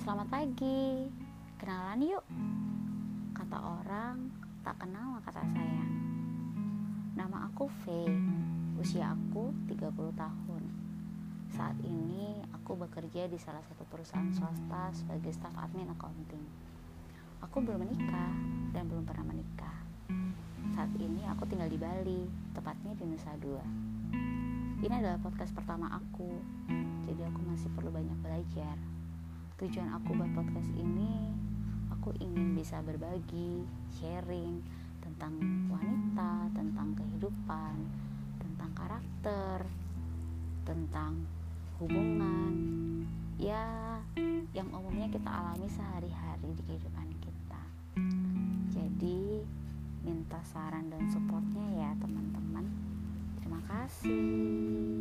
pagi, kenalan yuk. Kata orang, tak kenal maka tak sayang. Nama aku V, usia aku 30 tahun. Saat ini aku bekerja di salah satu perusahaan swasta sebagai staf admin accounting. Aku belum menikah dan belum pernah menikah. Saat ini aku tinggal di Bali, tepatnya di Nusa Dua. Ini adalah podcast pertama aku, jadi aku masih perlu banyak belajar tujuan aku buat podcast ini aku ingin bisa berbagi sharing tentang wanita tentang kehidupan tentang karakter tentang hubungan ya yang umumnya kita alami sehari-hari di kehidupan kita. Jadi minta saran dan supportnya ya teman-teman. Terima kasih